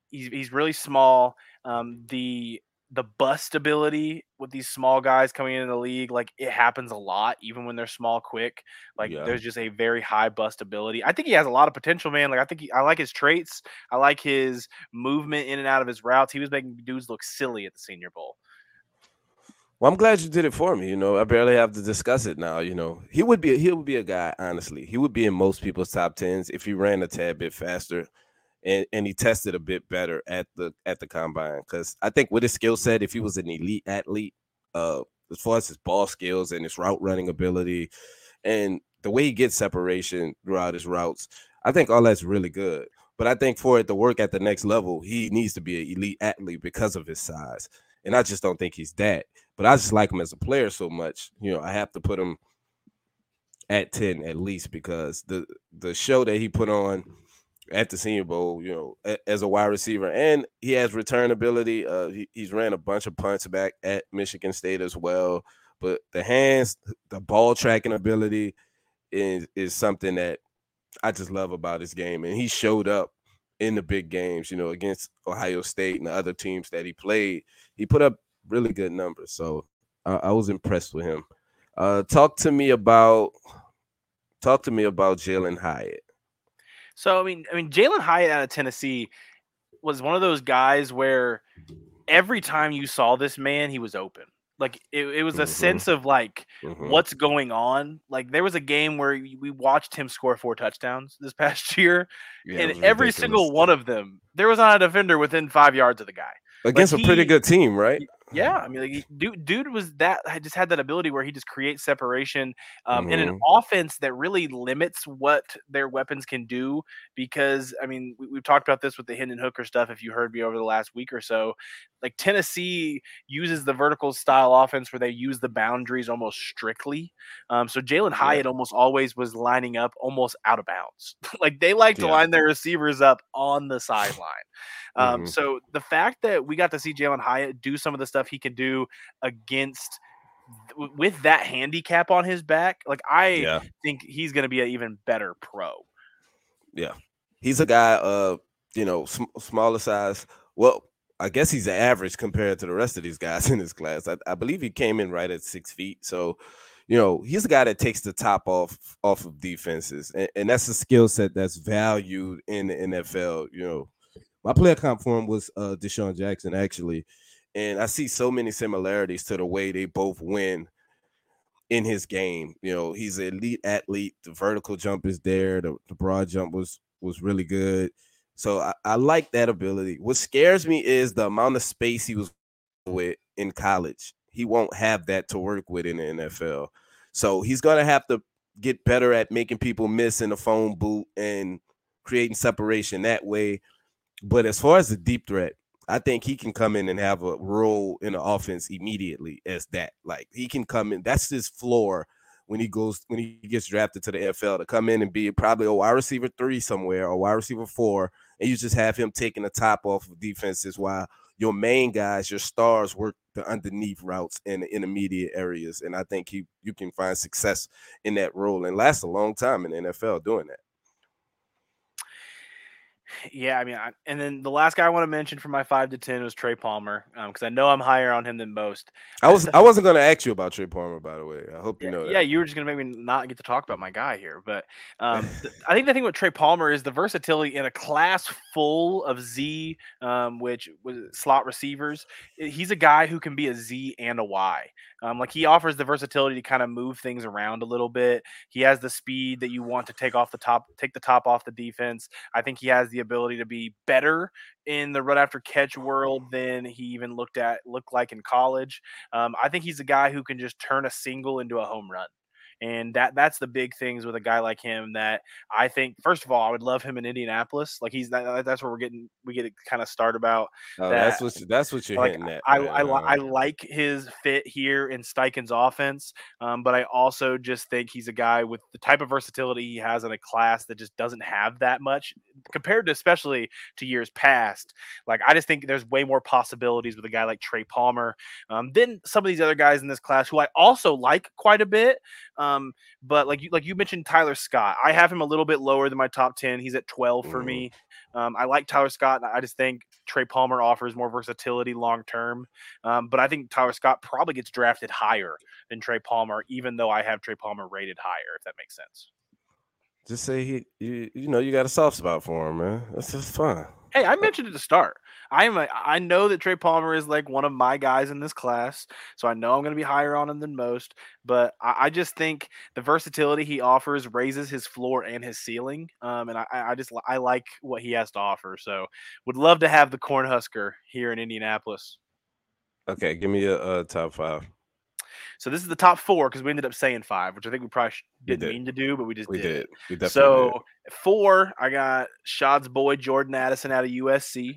he's he's really small. Um, the the bust ability with these small guys coming into the league, like it happens a lot, even when they're small, quick. Like yeah. there's just a very high bust ability. I think he has a lot of potential, man. Like I think he, I like his traits. I like his movement in and out of his routes. He was making dudes look silly at the Senior Bowl. Well, I'm glad you did it for me. You know, I barely have to discuss it now. You know, he would be he would be a guy. Honestly, he would be in most people's top tens if he ran a tad bit faster and, and he tested a bit better at the at the combine because I think with his skill set, if he was an elite athlete, uh, as far as his ball skills and his route running ability, and the way he gets separation throughout his routes, I think all that's really good. But I think for it to work at the next level, he needs to be an elite athlete because of his size. And I just don't think he's that. But I just like him as a player so much. You know, I have to put him at 10 at least because the the show that he put on at the Senior Bowl, you know, as a wide receiver, and he has return ability. Uh, he, he's ran a bunch of punts back at Michigan State as well. But the hands, the ball tracking ability is is something that I just love about his game, and he showed up in the big games, you know, against Ohio State and the other teams that he played. He put up really good numbers, so I, I was impressed with him. Uh, talk to me about talk to me about Jalin Hyatt. So I mean, I mean, Jalin Hyatt out of Tennessee was one of those guys where every time you saw this man, he was open. Like it, it was a mm-hmm. sense of like mm-hmm. what's going on. Like there was a game where we watched him score four touchdowns this (laughs) past year, yeah, and every single one of them, there was not a defender within five yards of the guy against like, a pretty good team, right? Yeah, I mean, like, dude, dude was that I just had that ability where he just creates separation um, mm-hmm. in an mm-hmm. offense that really limits what their weapons can do. Because I mean, we, have talked about this with the Hendon Hooker stuff. If you heard me over the last week or so, like Tennessee uses the vertical style offense where they use the boundaries almost strictly. Um, so Jalin Hyatt yeah. almost always was lining up almost out of bounds. (laughs) like they like to yeah. line their receivers up on the sideline. Um, mm-hmm. So the fact that we got to see Jalin Hyatt do some of the stuff he can do against with that handicap on his back, like I yeah. think he's going to be an even better pro. Yeah, he's a guy, uh, you know, sm- smaller size. Well, I guess he's average compared to the rest of these guys (laughs) in his class. I, I believe he came in right at six feet. So, you know, he's a guy that takes the top off off of defenses, and, and that's a skill set that's valued in the NFL. You know, my player comp for him was uh, DeSean Jackson actually, and I see so many similarities to the way they both win in his game. You know, he's an elite athlete. The vertical jump is there. The, the broad jump was was really good. So I, I like that ability. What scares me is the amount of space he was with in college. He won't have that to work with in the NFL. So he's gonna have to get better at making people miss in the phone boot and creating separation that way. But as far as the deep threat, I think he can come in and have a role in the offense immediately as that. Like he can come in. That's his floor when he goes when he gets drafted to the NFL to come in and be probably a wide receiver three somewhere or wide receiver four, and you just have him taking the top off of defenses while your main guys, your stars, work the underneath routes in the intermediate areas. And I think he you can find success in that role and last a long time in the NFL doing that. Yeah, I mean, I, and then the last guy I want to mention from my five to ten was Trey Palmer, because um, I know I'm higher on him than most. I was I wasn't going to ask you about Trey Palmer, by the way. I hope you yeah, know that. Yeah, you were just going to make me not get to talk about my guy here, but um, (laughs) th- I think the thing with Trey Palmer is the versatility in a class full of Z, um, which was slot receivers. He's a guy who can be a Z and a Y. Um, like he offers the versatility to kind of move things around a little bit. He has the speed that you want to take off the top, take the top off the defense. I think he has the ability to be better in the run after catch world than he even looked at looked like in college. Um, I think he's a guy who can just turn a single into a home run and that that's the big things with a guy like him that I think first of all I would love him in Indianapolis like he's that, that's where we're getting we get to kind of start about oh, that, that's what that's what you're like, hitting at I, I, I, I, like his fit here in Steichen's offense um, but I also just think he's a guy with the type of versatility he has in a class that just doesn't have that much compared to especially to years past like I just think there's way more possibilities with a guy like Trey Palmer um, than some of these other guys in this class who I also like quite a bit um, but like you like you mentioned Tyler Scott, I have him a little bit lower than my top ten. He's at twelve for mm. me. Um, I like Tyler Scott. I just think Trey Palmer offers more versatility long term. Um, but I think Tyler Scott probably gets drafted higher than Trey Palmer, even though I have Trey Palmer rated higher. If that makes sense. Just say he, you, you know, you got a soft spot for him, man. That's just fine. Hey, I mentioned it to start. I'm a, I know that Trey Palmer is like one of my guys in this class, so I know I'm going to be higher on him than most. But I, I, just think the versatility he offers raises his floor and his ceiling, um, and I, I just I like what he has to offer. So would love to have the Cornhusker here in Indianapolis. Okay, give me a, a top five. So this is the top four because we ended up saying five, which I think we probably didn't did. mean to do, but we just we did. did. We so did. four, I got Shaad's boy Jordan Addison out of USC.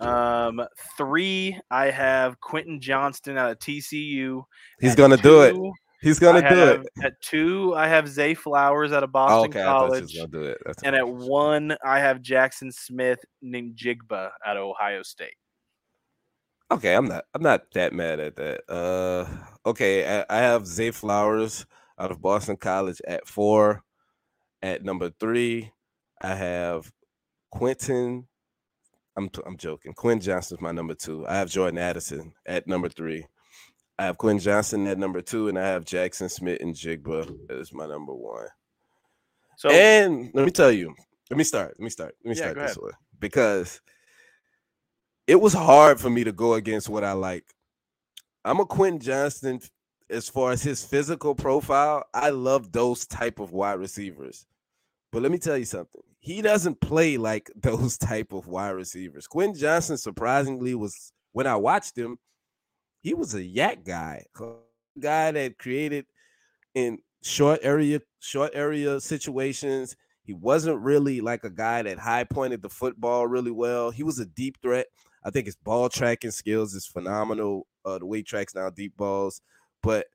Um, three, I have Quentin Johnston out of TCU. He's at gonna two, do it. He's gonna I do have, it. At two, I have Zay Flowers out of Boston oh, okay, College. do it. That's and at one, I have Jackson Smith-Njigba out of Ohio State. Okay, I'm not I'm not that mad at that. Uh okay, I, have Zay Flowers out of Boston College at four. At number three, I have Quentin. I'm I'm joking. Quinn Johnston's my number two. I have Jordan Addison at number three. I have Quinn Johnston at number two, and I have Jackson Smith-Njigba as my number one. So and let me tell you, let me start. Let me start. Let me yeah, start this ahead. way because it was hard for me to go against what I like. I'm a Quentin Johnston as far as his physical profile. I love those type of wide receivers. But let me tell you something. He doesn't play like (laughs) those type of wide receivers. Quentin Johnston surprisingly was when I watched him, he was a YAC guy, (laughs) guy that created in short area short area situations. He wasn't really like a guy that high pointed the football really well. He was a deep threat. I think his ball tracking skills is phenomenal. Uh, the way he tracks down deep balls, but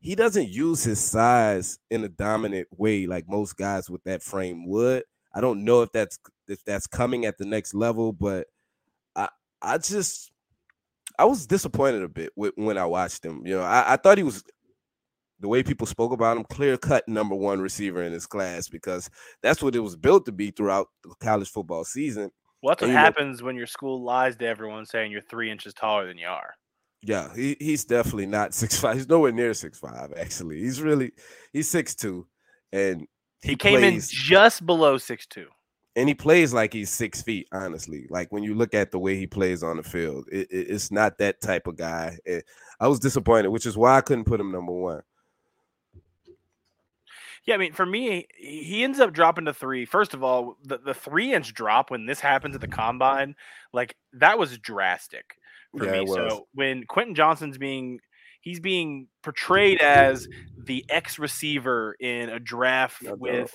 he doesn't use his size in a dominant way like most guys with that frame would. I don't know if that's if that's coming at the next level, but I I just I was disappointed a bit with, when I watched him. You know, I, I thought he was the way people spoke about him, clear cut number one receiver in his class because that's what it was built to be throughout the college football season. Well, that's what you know- happens when your school lies to everyone saying you're three inches taller than you are. Yeah, he, he's definitely not (laughs) six five. He's nowhere near six five. Actually, he's really he's six two, and He, came in just below six two. and he plays like he's six feet. Honestly, like when you look at the way he plays on the field, it, it- it's not that type of guy. Eh, I was disappointed, which is why I couldn't put him number one. Yeah, I mean, for me, he he ends up dropping to three. First of all, the, the three inch drop when this happens at the combine, like that was drastic for Yeah, me. So when Quentin Johnston's being he's being portrayed as the X receiver in a draft No with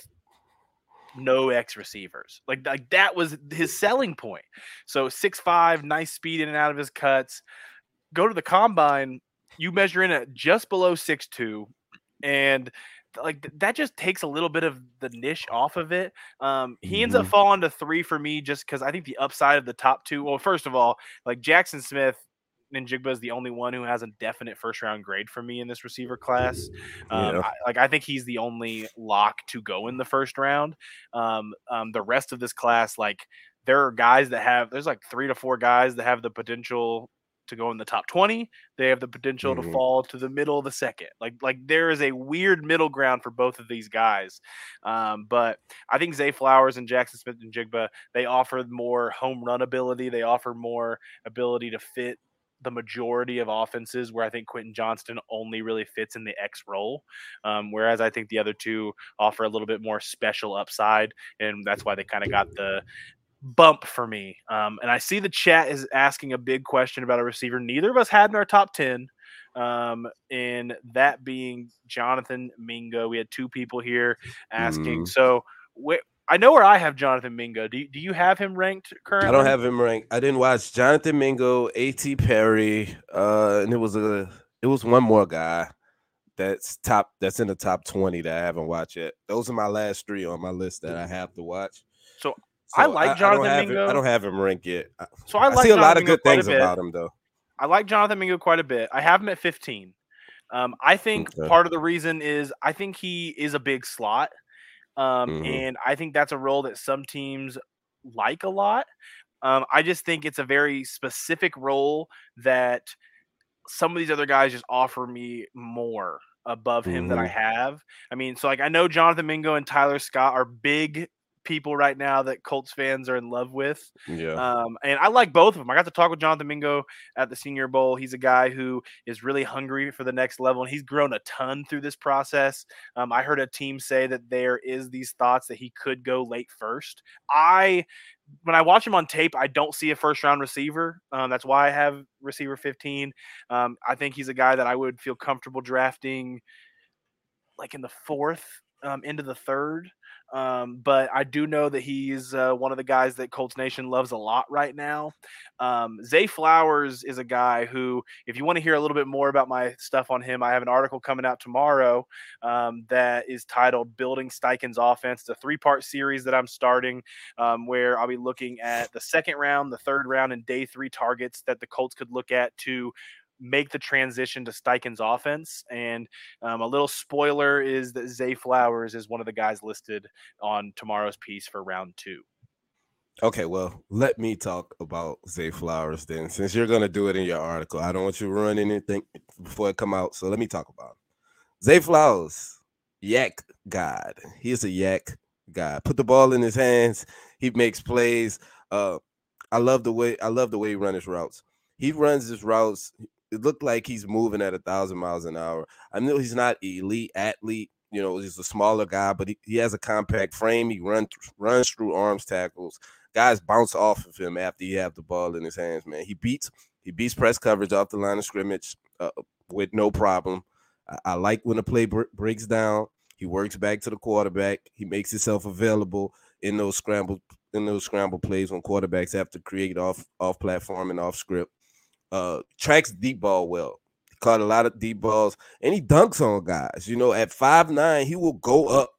no X receivers. Like like that was his selling point. So six five, nice speed in and out of his cuts. Go to the combine, you measure in at just below six two, and like that just takes a little bit of the niche off of it. Um, he ends up Mhm. falling to three for me just because I think the upside of the top two. Well, first of all, like Jackson Smith. Ninjigba is the only one who has a definite first round grade for me in this receiver class. Um, Yeah. I, like I think he's the only lock to go in the first round. Um, um, the rest of this class, like there are guys that have there's like three to four guys that have the potential to go in the top 20 they have the potential to Mhm. fall to the middle of the second like like there is a weird middle ground for both of these guys um, but i think zay flowers and Jackson Smith-Njigba they offer more home run ability they offer more ability to fit the majority of offenses where I think Quentin Johnston only really fits in the X role. Um, whereas I think the other two offer a little bit more special upside. And that's why they kind of got the bump for me. Um, and I see the chat is asking a big question about a receiver neither of us had in our top 10. Um, and that being Jonathan Mingo. We had two people here asking. Mhm. So wh- I know where I have Jonathan Mingo. Do you, do you have him ranked currently? I don't have him ranked. I didn't watch Jonathan Mingo, A.T. Perry, uh, and it was a it was one more guy that's top that's in the top 20 that I haven't watched yet. Those are my last three on my list that I have to watch. So, I like Jonathan him- Mingo. I don't have him ranked yet. So I I like see a lot of Mingo good things about him though. I like Jonathan Mingo quite a bit. I have him at 15. Um, I think Okay. part of the reason is I think he is a big slot. Um, Mhm. And I think that's a role that some teams like a lot. Um, I just think it's a very specific role that some of these other guys just offer me more above him that I have. I mean, so like I know Jonathan Mingo and Tyler Scott are big people right now that Colts fans are in love with. Yeah. Um, and I like both of them. I got to talk with Jonathan Mingo at the Senior Bowl. He's a guy who is really hungry for the next level, and he's grown a ton through this process. Um, I heard a team say that there is these thoughts that he could go late first. I, when I watch him on tape, I don't see a first round receiver. Um, that's why I have receiver 15. Um, I think he's a guy that I would feel comfortable drafting like in the fourth, um, into the third. Um, but I do know that he's uh, one of the guys that Colts Nation loves a lot right now. Um, Zay Flowers is a guy who, if you want to hear a little bit more about my stuff on him, I have an article coming out tomorrow um, that is titled Building Steichen's Offense. It's a three part series that I'm starting um, where I'll be looking at the second round, the third round, and day three targets that the Colts could look at to make the transition to Steichen's offense. And um, a little spoiler is that Zay Flowers is one of the guys listed on tomorrow's piece for round two. Okay, well, let me talk about Zay Flowers then. Since you're gonna do it in your article, I don't want you to run anything before it come out. So let me talk about him. Zay Flowers, YAC god. He's a YAC god. Put the ball in his hands. He makes plays. Uh, I love the way I love the way he runs his routes. He runs his routes. It looked like he's moving at a thousand miles an hour. I know he's not elite athlete. You know, he's a smaller guy, but he, he has a compact frame. He runs runs through arms tackles guys bounce off of him after he have the ball in his hands. Man, he beats he beats press coverage off the line of scrimmage uh, with no problem. I, I like when the play br- breaks down. He works back to the quarterback. He makes himself available in those scramble in those scramble plays when quarterbacks have to create off off platform and off script. Uh, tracks deep ball well. He caught a lot of deep balls and he dunks on guys. You know, at five nine, he will go up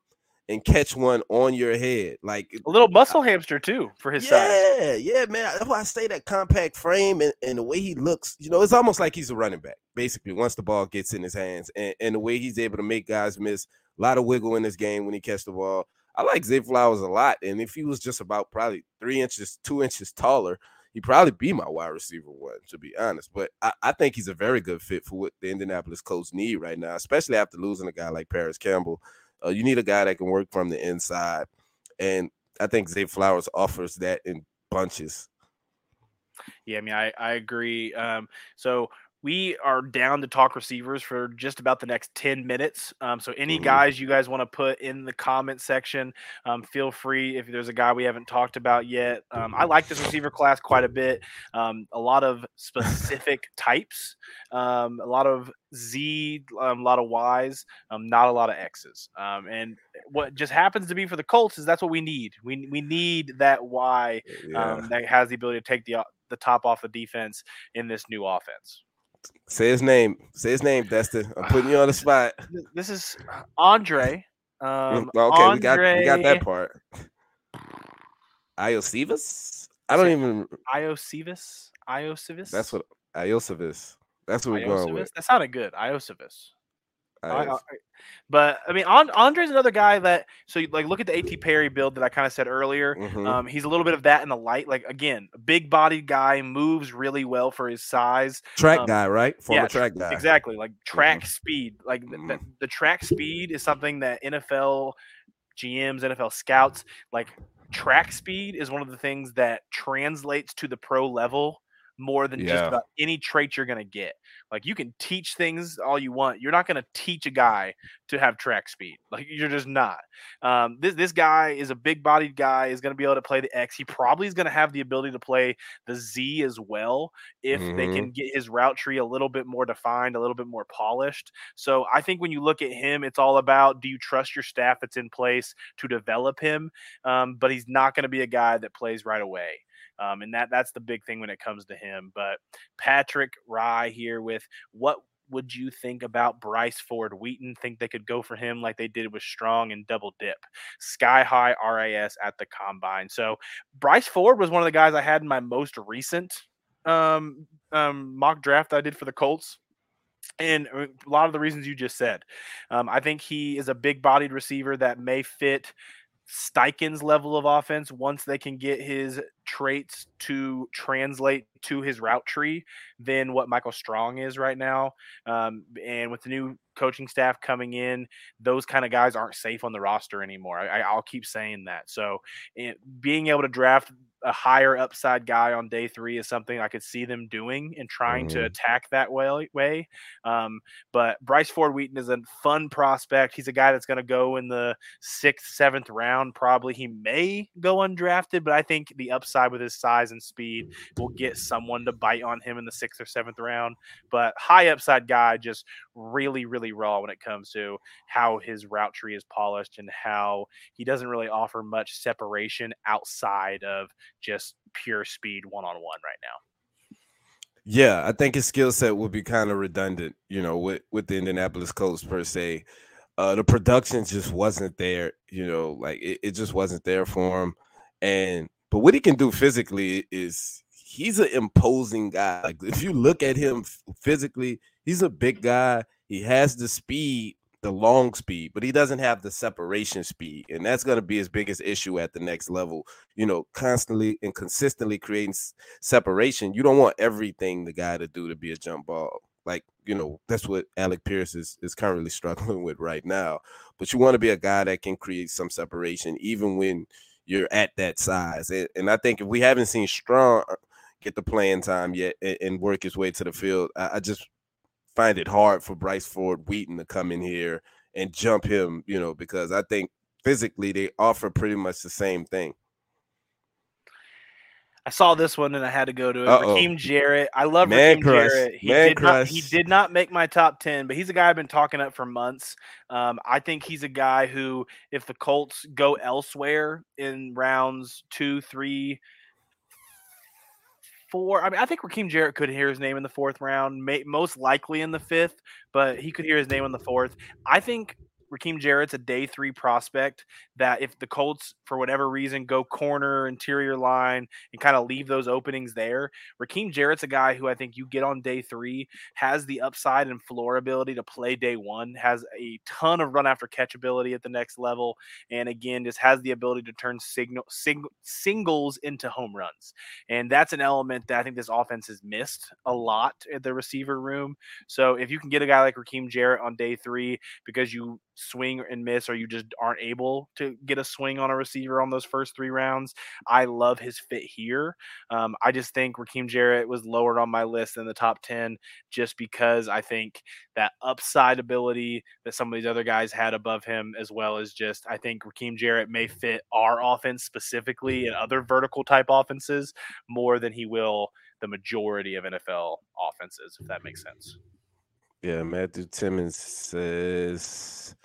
and catch one on your head. Like A little muscle hamster too for his size. yeah, yeah, man. That's why I say that compact frame and, and the way he looks, you know, it's almost like he's a running back, basically, once the ball gets in his hands. And, and the way he's able to make guys miss a lot of wiggle in this game when he catch the ball. I like Zay Flowers a lot. And if he was just about probably three inches, two inches taller, he'd probably be my wide receiver one, to be honest. But I, I think he's a very good fit for what the Indianapolis Colts need right now, especially after losing a guy like Parris Campbell. Uh, you need a guy that can work from the inside. And I think Zay Flowers offers that in bunches. Yeah, I mean, I, I agree. Um, so we are down to talk receivers for just about the next 10 minutes. Um, so, any mm-hmm. guys you guys want to put in the comment section, um, feel free. If there's a guy we haven't talked about yet, um, I like this receiver class quite a bit. Um, a lot of (laughs) specific types, um, a lot of Z, um, a lot of Ys, not a lot of X's. and what just happens to be for the Colts is that's what we need. We, we need that Y yeah. that has the ability to take the the top off the defense in this new offense. Say his name. Say his name, Destin. I'm putting you on the (sighs) spot. This is Andrei. Um, okay, Andrei... we got we got that part. Iosivas? I don't even Iosivas? Iosivas? That's what Iosivas. That's what we're going with. That sounded good. Iosivas. I, I, but I mean, Andrei's another guy that so like look at the A.T. Perry build that I kind of said earlier. Mm-hmm. Um, he's a little bit of that in the light. Like again, big bodied guy moves really well for his size. Track um, guy, right? Former yeah, track guy. Exactly. Like track mm-hmm. speed. Like mm-hmm. the, the track speed is something that NFL GMs, NFL scouts like. Track speed is one of the things that translates to the pro level more than yeah. just about any trait you're going to get. Like you can teach things all you want. You're not going to teach a guy to have track speed. (laughs) Like you're just not. Um, this this guy is a big bodied guy. Is going to be able to play the X. He probably is going to have the ability to play the Z as well if mm-hmm. they can get his route tree a little bit more defined, a little bit more polished. So I think when you look at him, it's all about do you trust your staff that's in place to develop him? Um, but he's not going to be a guy that plays right away. Um, and that that's the big thing when it comes to him. But Patrick Rye here with what would you think about Bryce Ford Wheaton? Think they could go for him like they did with Strachan and double dip? Sky high RAS at the combine. So Bryce Ford was one of the guys I had in my most recent um, um, mock draft I did for the Colts. And uh, a lot of the reasons you just said. Um, I think he is a big bodied receiver that may fit Steichen's level of offense once they can get his traits to translate to his route tree than what Michael Strachan is right now. Um, and with the new coaching staff coming in, those kind of guys aren't safe on the roster anymore. I, will keep saying that. So, it, being able to draft a higher upside guy on day three is something I could see them doing and trying mm-hmm. to attack that way. way. Um, but Bryce Ford Wheaton is a fun prospect. He's a guy that's going to go in the sixth, seventh round. Probably he may go undrafted, but I think the upside with his size and speed will get someone to bite on him in the sixth or seventh round. But high upside guy, just really, really raw when it comes to how his route tree is polished and how he doesn't really offer much separation outside of just pure speed one on one right now. Yeah, I think his skill set would be kind of redundant, you know, with with the Indianapolis Colts per se. Uh, the production just wasn't there, you know, like it, it just wasn't there for him. And but what he can do physically is he's an imposing guy. Like if you look at him physically, he's a big guy. He has the speed, the long speed, but he doesn't have the separation speed. And that's going to be his biggest issue at the next level. You know, constantly and consistently creating separation. You don't want everything the guy to do to be a jump ball. Like, you know, that's what Alec Pierce is, is currently (laughs) struggling with right now. But you want to be a guy that can create some separation, even when you're at that size. And, I think if we haven't seen Strachan get the playing time yet and, work his way to the field, I just find it hard for Bryce Ford Wheaton to come in here and jump him, you know, because I think physically they offer pretty much the same thing. I saw this one and I had to go to it. Uh-oh. Rakim Jarrett. I love Man Rakim. Jarrett. He Man did not he did not make my top 10, but he's a guy I've been talking up for months. Um, I think he's a guy who, if the Colts go elsewhere in rounds two, three, four. I mean, I think Rakim Jarrett could hear his name in the fourth round, may, most likely in the fifth, but he could hear his name in the fourth. I think Rakim Jarrett's a day three prospect that if the Colts, for whatever reason, go corner, interior line, and kind of leave those openings there, Rakim Jarrett's a guy who I think you get on day three, has the upside and floor ability to play day one, has a ton of run after catch ability at the next level, and again, just has the ability to turn signal, sing, singles into home runs. And that's an element that I think this offense has missed a lot at the receiver room. So if you can get a guy like Rakim Jarrett on day three because you swing and miss or you just aren't able to get a swing on a receiver on those first three rounds. I love his fit here. Um, I just think Rakim Jarrett was lowered on my list in the top 10 just because I think that upside ability that some of these other guys had above him, as well as just I think Rakim Jarrett may fit our offense specifically and other vertical type offenses more than he will the majority of NFL offenses, if that makes sense. Yeah, Matthew Timmons says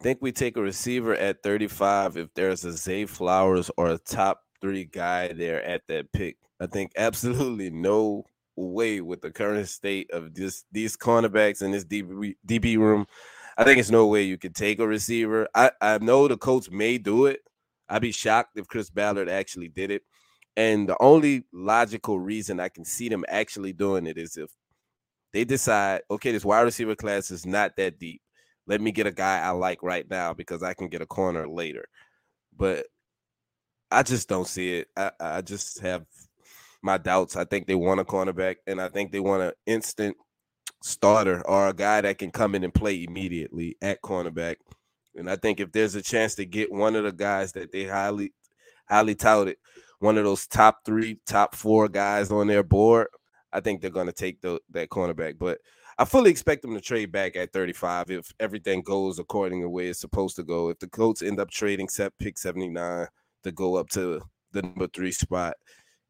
think we take a receiver at 35 if there's a Zay Flowers or a top three guy there at that pick. I think absolutely no way with the current state of this these cornerbacks in this DB, DB room. I think it's no way you could take a receiver. I, I know the coach may do it. I'd be shocked if Chris Ballard actually did it. And the only logical reason I can see them actually doing it is if they decide, okay, this wide receiver class is not that deep. Let me get a guy I like right now because I can get a corner later. But I just don't see it. I, I just have my doubts. I think they want a cornerback, and I think they want an instant starter or a guy that can come in and play immediately at cornerback. And I think if there's a chance to get one of the guys that they highly, highly touted, one of those top three, top four guys on their board, I think they're going to take the, that cornerback. But I fully expect them to trade back at 35 if everything goes according to the way it's supposed to go. If the Colts end up trading set pick 79 to go up to the number three spot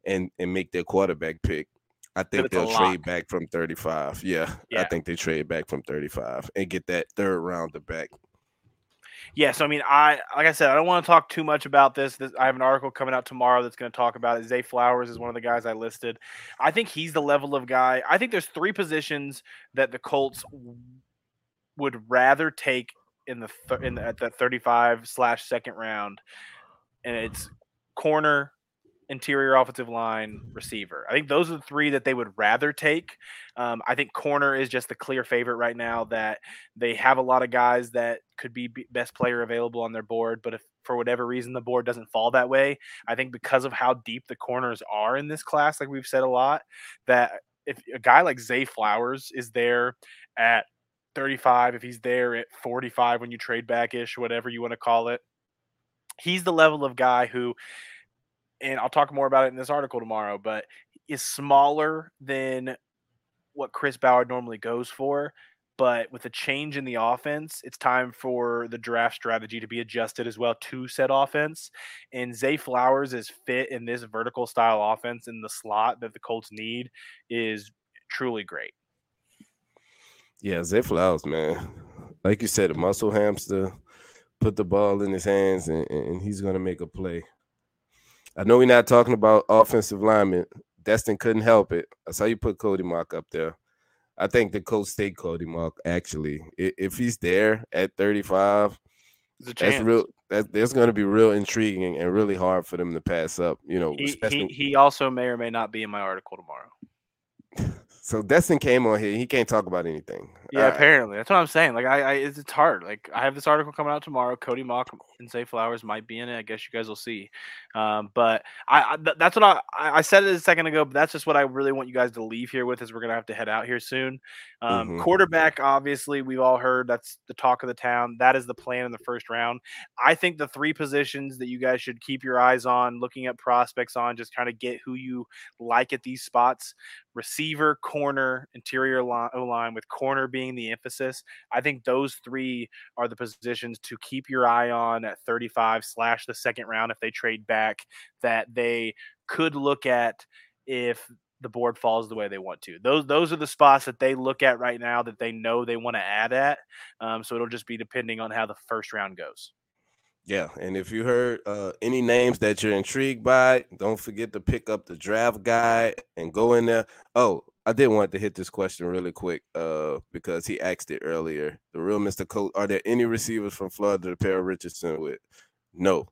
and and make their quarterback pick, I think they'll trade back from 35. Yeah, yeah, I think they trade back from 35 and get that third rounder back yeah, so I mean, I like I said, I don't want to talk too much about this. this I have an article coming out tomorrow that's going to talk about it. Zay Flowers is one of the guys I listed. I think he's the level of guy. I think there's three positions that the Colts would rather take in the th- in the, at the 35 slash second round, and it's corner, interior offensive line, receiver. I think those are the three that they would rather take. Um, I think corner is just the clear favorite right now. That they have a lot of guys that could be best player available on their board, but if for whatever reason the board doesn't fall that way, I think because of how deep the corners are in this class, like we've said a lot, that if a guy like Zay Flowers is there at 35, if he's there at 45 when you trade back ish, whatever you want to call it, he's the level of guy who and I'll talk more about it in this article tomorrow, but is smaller than what Chris Ballard normally goes for. But with a change in the offense, it's time for the draft strategy to be adjusted as well to said offense. And Zay Flowers is fit in this vertical style offense in the slot that the Colts need is truly great. Yeah, Zay Flowers, man. Like you said, a muscle hamster, put the ball in his hands and, and he's gonna make a play. I know we're not talking about offensive linemen. Destin couldn't help it. I saw you put Cody Mauch up there. I think the coach stayed Cody Mauch actually. If he's there at 35, that's real. That, that's going to be real intriguing and really hard for them to pass up. You know, he, he, he also may or may not be in my article tomorrow. (laughs) So Destin came on here. He can't talk about anything. Yeah, apparently that's what I'm saying. Like I, I it's, it's, hard. Like I have this article coming out tomorrow. Cody Mauch and Zay Flowers might be in it. I guess you guys will see. Um, but I, I th- that's what I, I said it a second ago. But that's just what I really want you guys to leave here with. Is we're gonna have to head out here soon. Um, mm-hmm. Quarterback, obviously, we've all heard that's the talk of the town. That is the plan in the first round. I think the three positions that you guys should keep your eyes on, looking at prospects on, just kind of get who you like at these spots receiver, corner, interior O line, with corner being the emphasis. I think those three are the positions to keep your eye on at 35 slash the second round if they trade back that they could look at if the board falls the way they want to. Those those are the spots that they look at right now that they know they want to add at. Um, so it'll just be depending on how the first round goes. Yeah, and if you heard uh, any names that you're intrigued by, don't forget to pick up the draft guide and go in there. Oh, I did want to hit this question really quick, uh, because he asked it earlier. The real Mr. Coach, are there any receivers from Florida to pair Richardson with? No.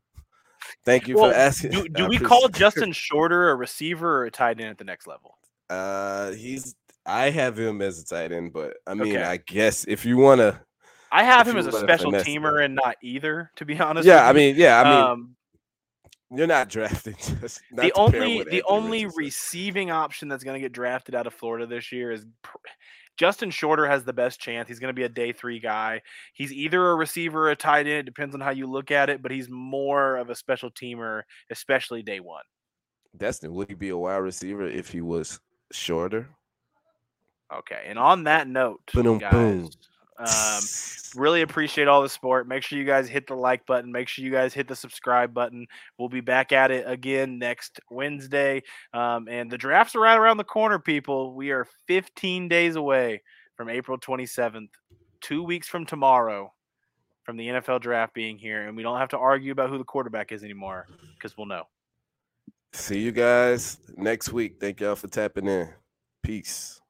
Thank you Well, for asking. Do, (laughs) do we appreciate- call Justin Shorter a receiver or a tight end at the next level? Uh, he's. I have him as a tight end, but I mean, Okay. I guess if you want to, I have him as a special teamer and not either, to be honest. yeah, I mean, yeah, I mean, um, you're not drafting. (laughs) Just not the only the only Richardson. receiving option that's going to get drafted out of Florida this year is pr- Justin Shorter has the best chance. He's going to be a day three guy. He's either a receiver or a tight end. It depends on how you look at it, but he's more of a special teamer, especially day one. Destin, would he be a wide receiver if he was shorter? Okay. And on that note, Boom, guys, boom. Um, really appreciate all the support. Make sure you guys hit the like button. Make sure you guys hit the subscribe button. We'll be back at it again next Wednesday. Um, and the drafts are right around the corner, people. We are 15 days away from April 27th, two weeks from tomorrow, from the NFL draft being here. And we don't have to argue about who the quarterback is anymore because we'll know. See you guys next week. Thank y'all for tapping in. Peace.